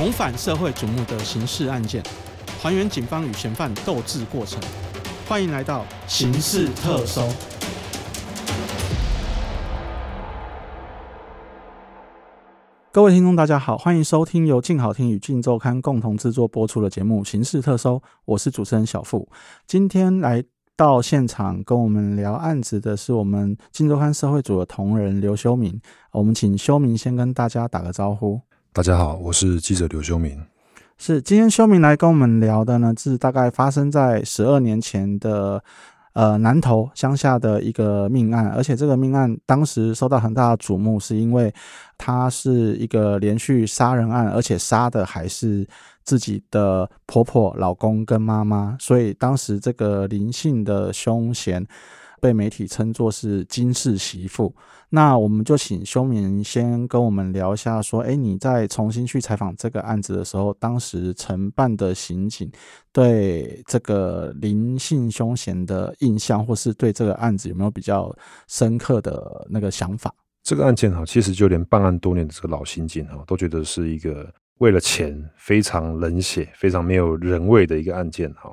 重返社会瞩目的刑事案件，还原警方与嫌犯斗智过程。欢迎来到刑事特搜。各位听众，大家好，欢迎收听由静好听与静周刊共同制作播出的节目《刑事特搜》，我是主持人小付。今天来到现场跟我们聊案子的是我们静周刊社会组的同仁刘修明。我们请修明先跟大家打个招呼。大家好，我是记者刘修明。是今天修明来跟我们聊的呢，是大概发生在十二年前的。呃，南投乡下的一个命案，而且这个命案当时受到很大的瞩目，是因为它是一个连续杀人案，而且杀的还是自己的婆婆、老公跟妈妈，所以当时这个林姓的凶嫌。被媒体称作是金氏媳妇，那我们就请修明先跟我们聊一下，说，哎，你在重新去采访这个案子的时候，当时承办的刑警对这个林姓凶嫌的印象，或是对这个案子有没有比较深刻的那个想法？这个案件哈，其实就连办案多年的这个老刑警哈，都觉得是一个为了钱非常冷血、非常没有人味的一个案件哈。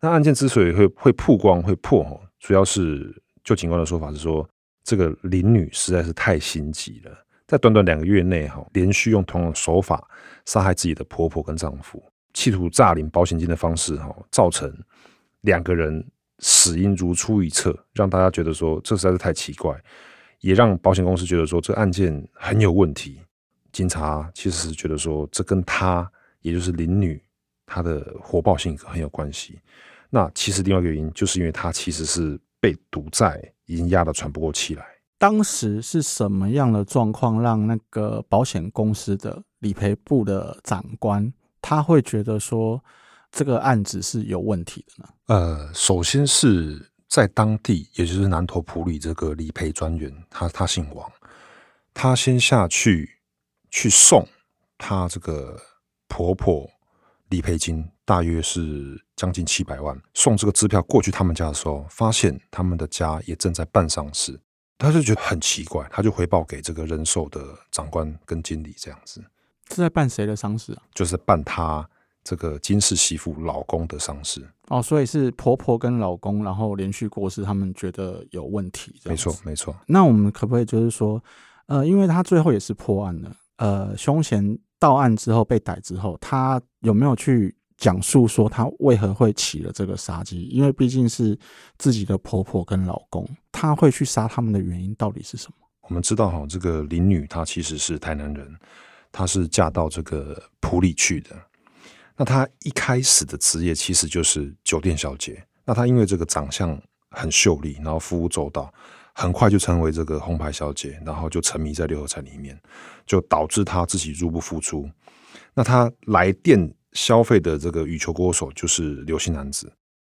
那案件之所以会会曝光、会破哈。主要是就警官的说法是说，这个林女实在是太心急了，在短短两个月内哈，连续用同样的手法杀害自己的婆婆跟丈夫，企图诈领保险金的方式哈，造成两个人死因如出一辙，让大家觉得说这实在是太奇怪，也让保险公司觉得说这案件很有问题。警察其实是觉得说这跟他也就是林女她的火爆性格很有关系。那其实另外一个原因，就是因为他其实是被赌债已经压得喘不过气来。当时是什么样的状况，让那个保险公司的理赔部的长官他会觉得说这个案子是有问题的呢？呃，首先是在当地，也就是南投普里这个理赔专员，他他姓王，他先下去去送他这个婆婆理赔金。大约是将近七百万，送这个支票过去他们家的时候，发现他们的家也正在办丧事，他就觉得很奇怪，他就回报给这个人寿的长官跟经理，这样子是在办谁的丧事啊？就是办他这个金氏媳妇老公的丧事哦，所以是婆婆跟老公，然后连续过世，他们觉得有问题，没错没错。那我们可不可以就是说，呃，因为他最后也是破案了，呃，凶嫌到案之后被逮之后，他有没有去？讲述说她为何会起了这个杀机，因为毕竟是自己的婆婆跟老公，她会去杀他们的原因到底是什么？我们知道哈，这个林女她其实是台南人，她是嫁到这个埔里去的。那她一开始的职业其实就是酒店小姐。那她因为这个长相很秀丽，然后服务周到，很快就成为这个红牌小姐，然后就沉迷在六合彩里面，就导致她自己入不敷出。那她来电。消费的这个羽球国手就是刘姓男子，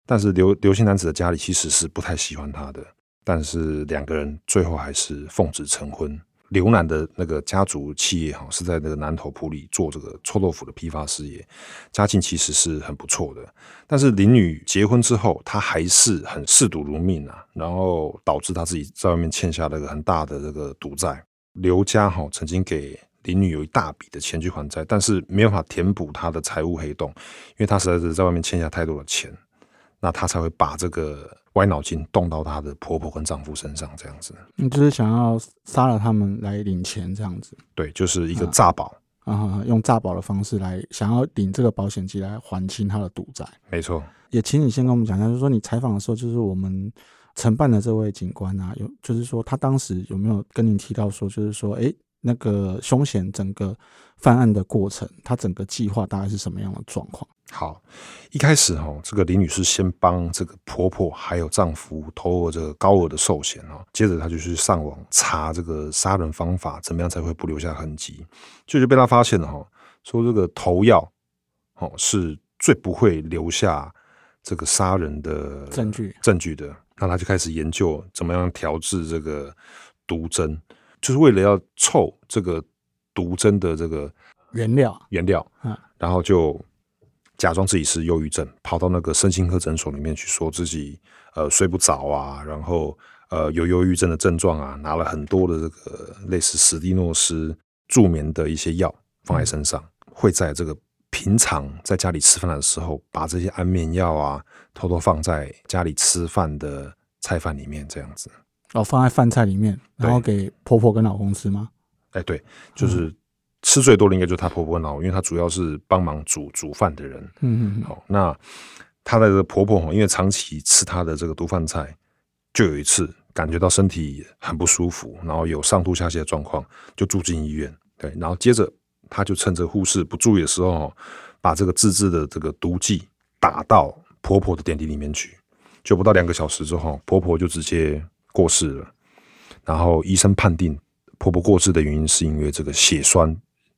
但是刘刘姓男子的家里其实是不太喜欢他的，但是两个人最后还是奉子成婚。刘男的那个家族企业哈是在那个南头埔里做这个臭豆腐的批发事业，家境其实是很不错的。但是林女结婚之后，她还是很嗜赌如命啊，然后导致她自己在外面欠下了一个很大的这个赌债。刘家哈曾经给。林女有一大笔的钱去还债，但是没有办法填补她的财务黑洞，因为她实在是在外面欠下太多的钱，那她才会把这个歪脑筋动到她的婆婆跟丈夫身上，这样子。你就是想要杀了他们来领钱，这样子？对，就是一个诈保啊，用诈保的方式来想要领这个保险金来还清他的赌债。没错。也请你先跟我们讲一下，就是说你采访的时候，就是我们承办的这位警官啊，有就是说他当时有没有跟您提到说，就是说，哎。那个凶险整个犯案的过程，他整个计划大概是什么样的状况？好，一开始哈，这个李女士先帮这个婆婆还有丈夫投了这个高额的寿险哦，接着她就去上网查这个杀人方法，怎么样才会不留下痕迹？就就被她发现了哈，说这个投药哦是最不会留下这个杀人的证据证据的，那她就开始研究怎么样调制这个毒针。就是为了要凑这个毒针的这个原料，原料，嗯，然后就假装自己是忧郁症，跑到那个身心科诊所里面去，说自己呃睡不着啊，然后呃有忧郁症的症状啊，拿了很多的这个类似史蒂诺斯助眠的一些药放在身上，会在这个平常在家里吃饭的时候，把这些安眠药啊偷偷放在家里吃饭的菜饭里面，这样子。哦，放在饭菜里面，然后给婆婆跟老公吃吗？哎，对，就是吃最多的应该就是她婆婆跟老公，因为她主要是帮忙煮煮饭的人。嗯嗯嗯。好，那她的婆婆因为长期吃她的这个毒饭菜，就有一次感觉到身体很不舒服，然后有上吐下泻的状况，就住进医院。对，然后接着她就趁着护士不注意的时候，把这个自制的这个毒剂打到婆婆的点滴里面去，就不到两个小时之后，婆婆就直接。过世了，然后医生判定婆婆过世的原因是因为这个血栓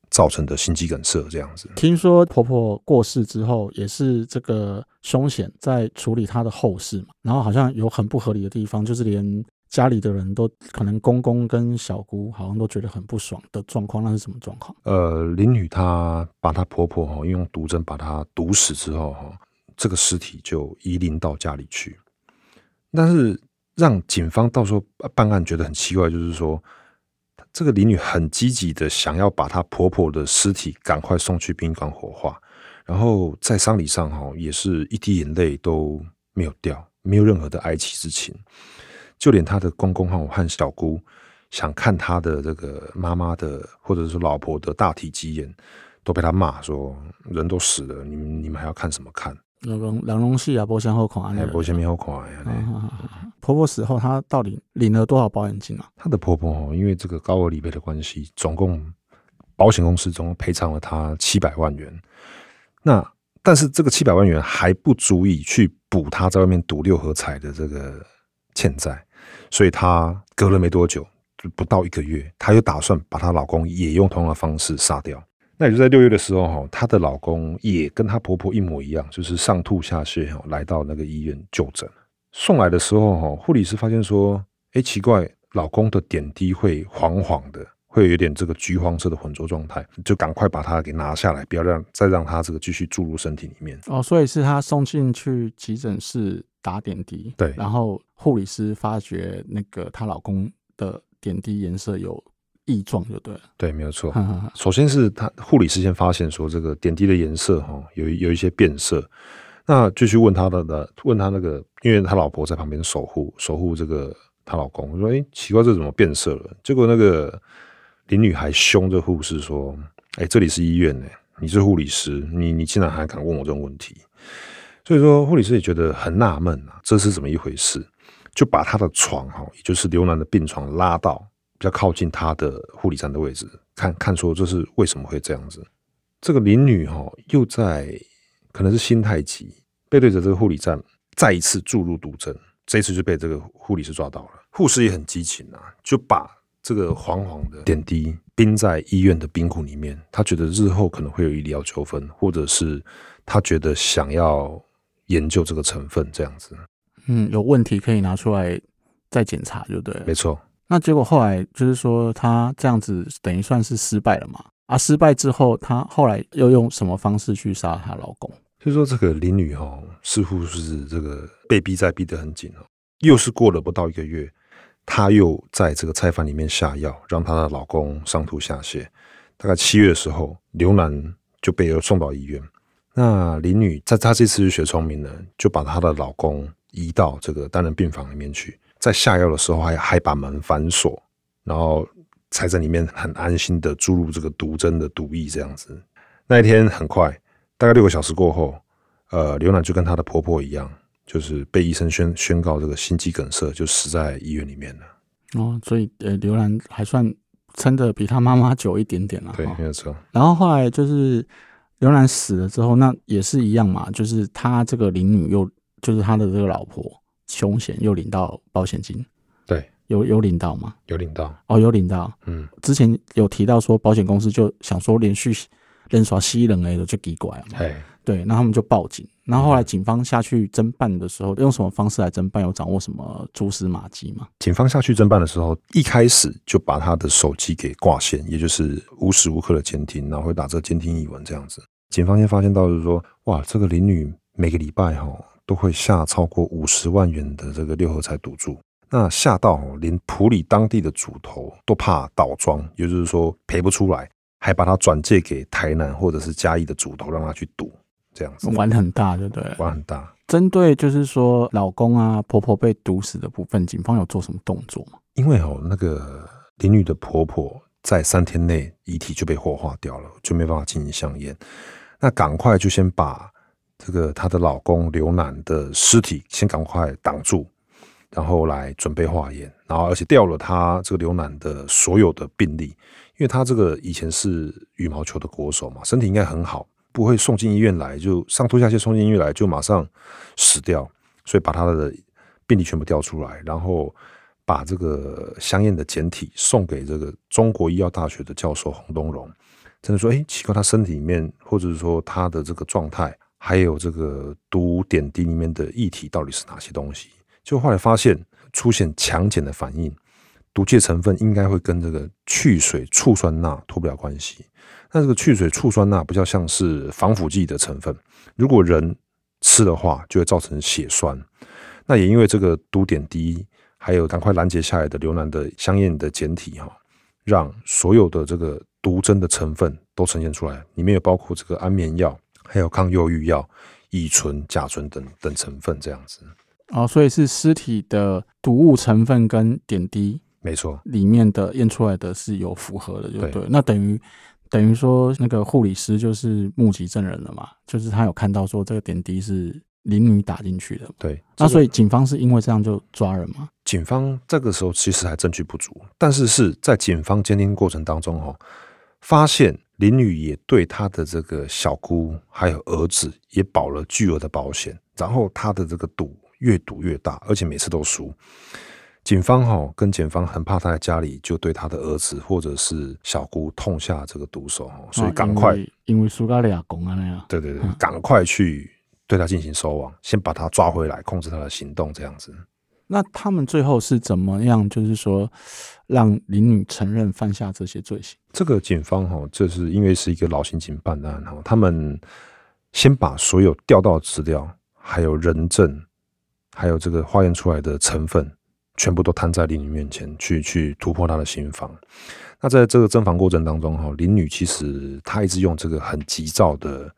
造成的心肌梗塞，这样子。听说婆婆过世之后，也是这个凶险在处理她的后事嘛，然后好像有很不合理的地方，就是连家里的人都可能公公跟小姑好像都觉得很不爽的状况，那是什么状况？呃，林女她把她婆婆哈用毒针把她毒死之后哈，这个尸体就移灵到家里去，但是。让警方到时候办案觉得很奇怪，就是说，这个李女很积极的想要把她婆婆的尸体赶快送去殡馆火化，然后在丧礼上哈也是一滴眼泪都没有掉，没有任何的哀戚之情，就连她的公公哈和小姑想看她的这个妈妈的或者是老婆的大体基眼，都被他骂说人都死了，你们你们还要看什么看？老公两龙戏啊，保险后款啊，波先面后款啊。婆婆死后，她到底领了多少保险金啊？她的婆婆哦，因为这个高额理赔的关系，总共保险公司总共赔偿了她七百万元。那但是这个七百万元还不足以去补她在外面赌六合彩的这个欠债，所以她隔了没多久，就不到一个月，她又打算把她老公也用同样的方式杀掉。那也就在六月的时候，哈，她的老公也跟她婆婆一模一样，就是上吐下泻，哈，来到那个医院就诊。送来的时候，哈，护理师发现说，哎，奇怪，老公的点滴会黄黄的，会有点这个橘黄色的浑浊状态，就赶快把它给拿下来，不要让再让他这个继续注入身体里面。哦，所以是他送进去急诊室打点滴，对，然后护理师发觉那个她老公的点滴颜色有。异状就对了，对，没有错。首先是他护理师先发现说这个点滴的颜色哈有有一些变色，那继续问他的的问他那个，因为他老婆在旁边守护守护这个她老公，说哎奇怪这怎么变色了？结果那个林女孩凶这护士说，哎这里是医院呢，你是护理师，你你竟然还敢问我这种问题？所以说护理师也觉得很纳闷啊，这是怎么一回事？就把他的床哈，也就是刘楠的病床拉到。比较靠近他的护理站的位置，看看说这是为什么会这样子？这个林女哈又在可能是心太急，背对着这个护理站再一次注入毒针，这一次就被这个护理师抓到了。护士也很激情啊，就把这个黄黄的点滴冰在医院的冰库里面。他觉得日后可能会有医疗纠纷，或者是他觉得想要研究这个成分这样子。嗯，有问题可以拿出来再检查，就对了。没错。那结果后来就是说，她这样子等于算是失败了嘛？啊，失败之后，她后来又用什么方式去杀她老公？就说这个林女哦，似乎是这个被逼在逼得很紧哦。又是过了不到一个月，她又在这个菜饭里面下药，让她的老公上吐下泻。大概七月的时候，刘楠就被送到医院。那林女在她这次学聪明了，就把她的老公移到这个单人病房里面去。在下药的时候，还还把门反锁，然后才在里面很安心的注入这个毒针的毒液，这样子。那一天很快，大概六个小时过后，呃，刘楠就跟她的婆婆一样，就是被医生宣宣告这个心肌梗塞，就死在医院里面了。哦，所以呃，刘楠还算撑的比她妈妈久一点点了。对，没有错。然后后来就是刘楠死了之后，那也是一样嘛，就是她这个林女又就是他的这个老婆。凶险又领到保险金，对，有有领到吗？有领到哦，有领到。嗯，之前有提到说保险公司就想说连续连耍吸人 A 的就给过来嘛，对，那他们就报警。然后后来警方下去侦办的时候，用什么方式来侦办？有掌握什么蛛丝马迹吗？警方下去侦办的时候，一开始就把他的手机给挂线，也就是无时无刻的监听，然后会打这监听译文这样子。警方先发现到就是说，哇，这个林女每个礼拜哈。都会下超过五十万元的这个六合彩赌注，那下到连普里当地的主头都怕倒庄，也就是说赔不出来，还把它转借给台南或者是嘉义的主头，让他去赌，这样子玩很大，对不对？玩很大。针对就是说老公啊婆婆被毒死的部分，警方有做什么动作吗？因为哦，那个林女的婆婆在三天内遗体就被火化掉了，就没办法进行香烟。那赶快就先把这个她的老公刘楠的尸体先赶快挡住，然后来准备化验，然后而且调了他这个刘楠的所有的病历，因为他这个以前是羽毛球的国手嘛，身体应该很好。不会送进医院来，就上吐下泻送进医院来就马上死掉，所以把他的病历全部调出来，然后把这个香烟的简体送给这个中国医药大学的教授洪东荣，真的说，哎，奇怪，他身体里面或者是说他的这个状态，还有这个毒点滴里面的液体到底是哪些东西？就后来发现出现强碱的反应，毒剂成分应该会跟这个去水醋酸钠脱不了关系。那这个去水醋酸钠比较像是防腐剂的成分，如果人吃的话，就会造成血栓。那也因为这个毒点滴，还有赶快拦截下来的流南的香烟的简体哈，让所有的这个毒针的成分都呈现出来，里面有包括这个安眠药，还有抗忧郁药、乙醇、甲醇等等成分这样子。哦，所以是尸体的毒物成分跟点滴，没错，里面的验出来的是有符合的，就对。那等于。等于说，那个护理师就是目击证人了嘛？就是他有看到说这个点滴是林女打进去的。对，那所以警方是因为这样就抓人吗？警方这个时候其实还证据不足，但是是在警方鉴定过程当中哦，发现林宇也对他的这个小姑还有儿子也保了巨额的保险，然后他的这个赌越赌越大，而且每次都输。警方哈跟检方很怕他在家里就对他的儿子或者是小姑痛下这个毒手哈，所以赶快因为苏加利亚公安那样，对对对，赶快去对他进行收网，先把他抓回来，控制他的行动这样子。那他们最后是怎么样？就是说让林女承认犯下这些罪行？这个警方哈，这是因为是一个老刑警办案哈，他们先把所有调到资料，还有人证，还有这个化验出来的成分。全部都摊在林女面前，去去突破她的心房。那在这个侦防过程当中，哈，林女其实她一直用这个很急躁的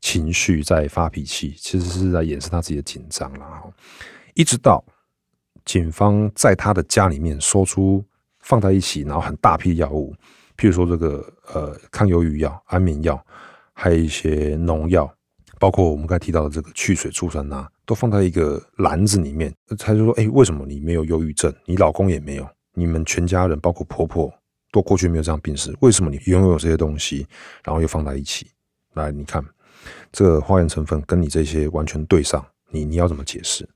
情绪在发脾气，其实是在掩饰她自己的紧张了。哈，一直到警方在他的家里面搜出放在一起，然后很大批药物，譬如说这个呃抗忧郁药、安眠药，还有一些农药。包括我们刚才提到的这个去水醋酸钠，都放在一个篮子里面。他就说：“哎，为什么你没有忧郁症？你老公也没有，你们全家人，包括婆婆，都过去没有这样病史。为什么你拥有这些东西，然后又放在一起？来，你看这个化验成分跟你这些完全对上，你你要怎么解释？”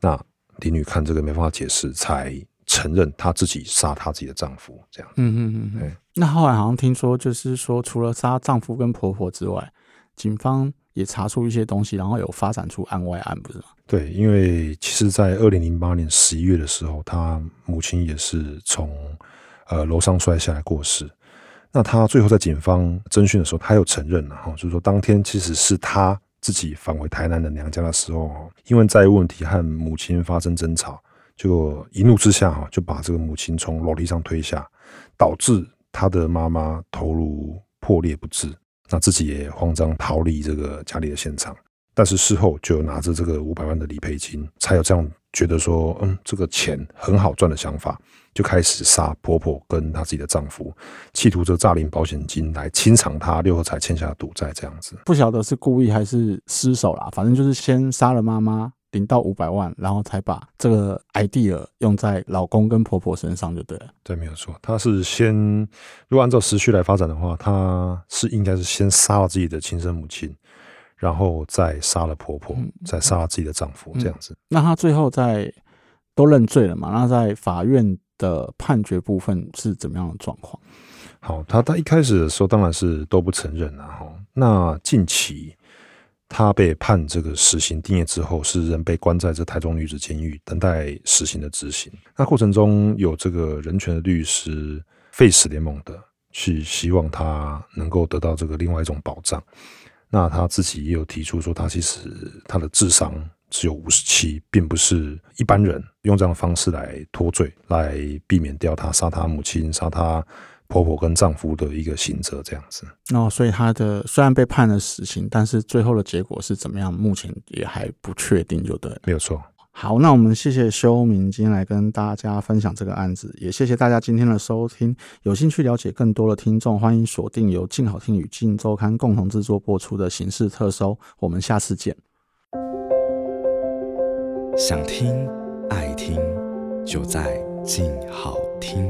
那李女看这个没办法解释，才承认她自己杀她自己的丈夫。这样，嗯嗯嗯。那后来好像听说，就是说除了杀丈夫跟婆婆之外，警方。也查出一些东西，然后有发展出案外案，不是吗？对，因为其实，在二零零八年十一月的时候，她母亲也是从呃楼上摔下来过世。那她最后在警方侦讯的时候，她有承认了哈，就是说当天其实是他自己返回台南的娘家的时候，因为债务问题和母亲发生争吵，就一怒之下哈，就把这个母亲从楼梯上推下，导致他的妈妈头颅破裂不治。那自己也慌张逃离这个家里的现场，但是事后就拿着这个五百万的理赔金，才有这样觉得说，嗯，这个钱很好赚的想法，就开始杀婆婆跟她自己的丈夫，企图着诈领保险金来清偿她六合彩欠下的赌债，这样子。不晓得是故意还是失手啦，反正就是先杀了妈妈。领到五百万，然后才把这个 idea 用在老公跟婆婆身上，就对了。对，没有错。他是先，如果按照时序来发展的话，他是应该是先杀了自己的亲生母亲，然后再杀了婆婆，再杀了自己的丈夫，这样子。那他最后在都认罪了嘛？那在法院的判决部分是怎么样的状况？好，他他一开始的时候当然是都不承认了哈。那近期。他被判这个死刑定谳之后，是人被关在这台中女子监狱，等待死刑的执行。那过程中有这个人权的律师废死联盟的，去希望他能够得到这个另外一种保障。那他自己也有提出说，他其实他的智商只有五十七，并不是一般人用这样的方式来脱罪，来避免掉他杀他母亲、杀他婆婆跟丈夫的一个刑责这样子。哦，所以他的虽然被判了死刑，但是最后的结果是怎么样，目前也还不确定，就对了。没有错。好，那我们谢谢修明今天来跟大家分享这个案子，也谢谢大家今天的收听。有兴趣了解更多的听众，欢迎锁定由静好听与静周刊共同制作播出的《刑事特搜》，我们下次见。想听爱听，就在静好听。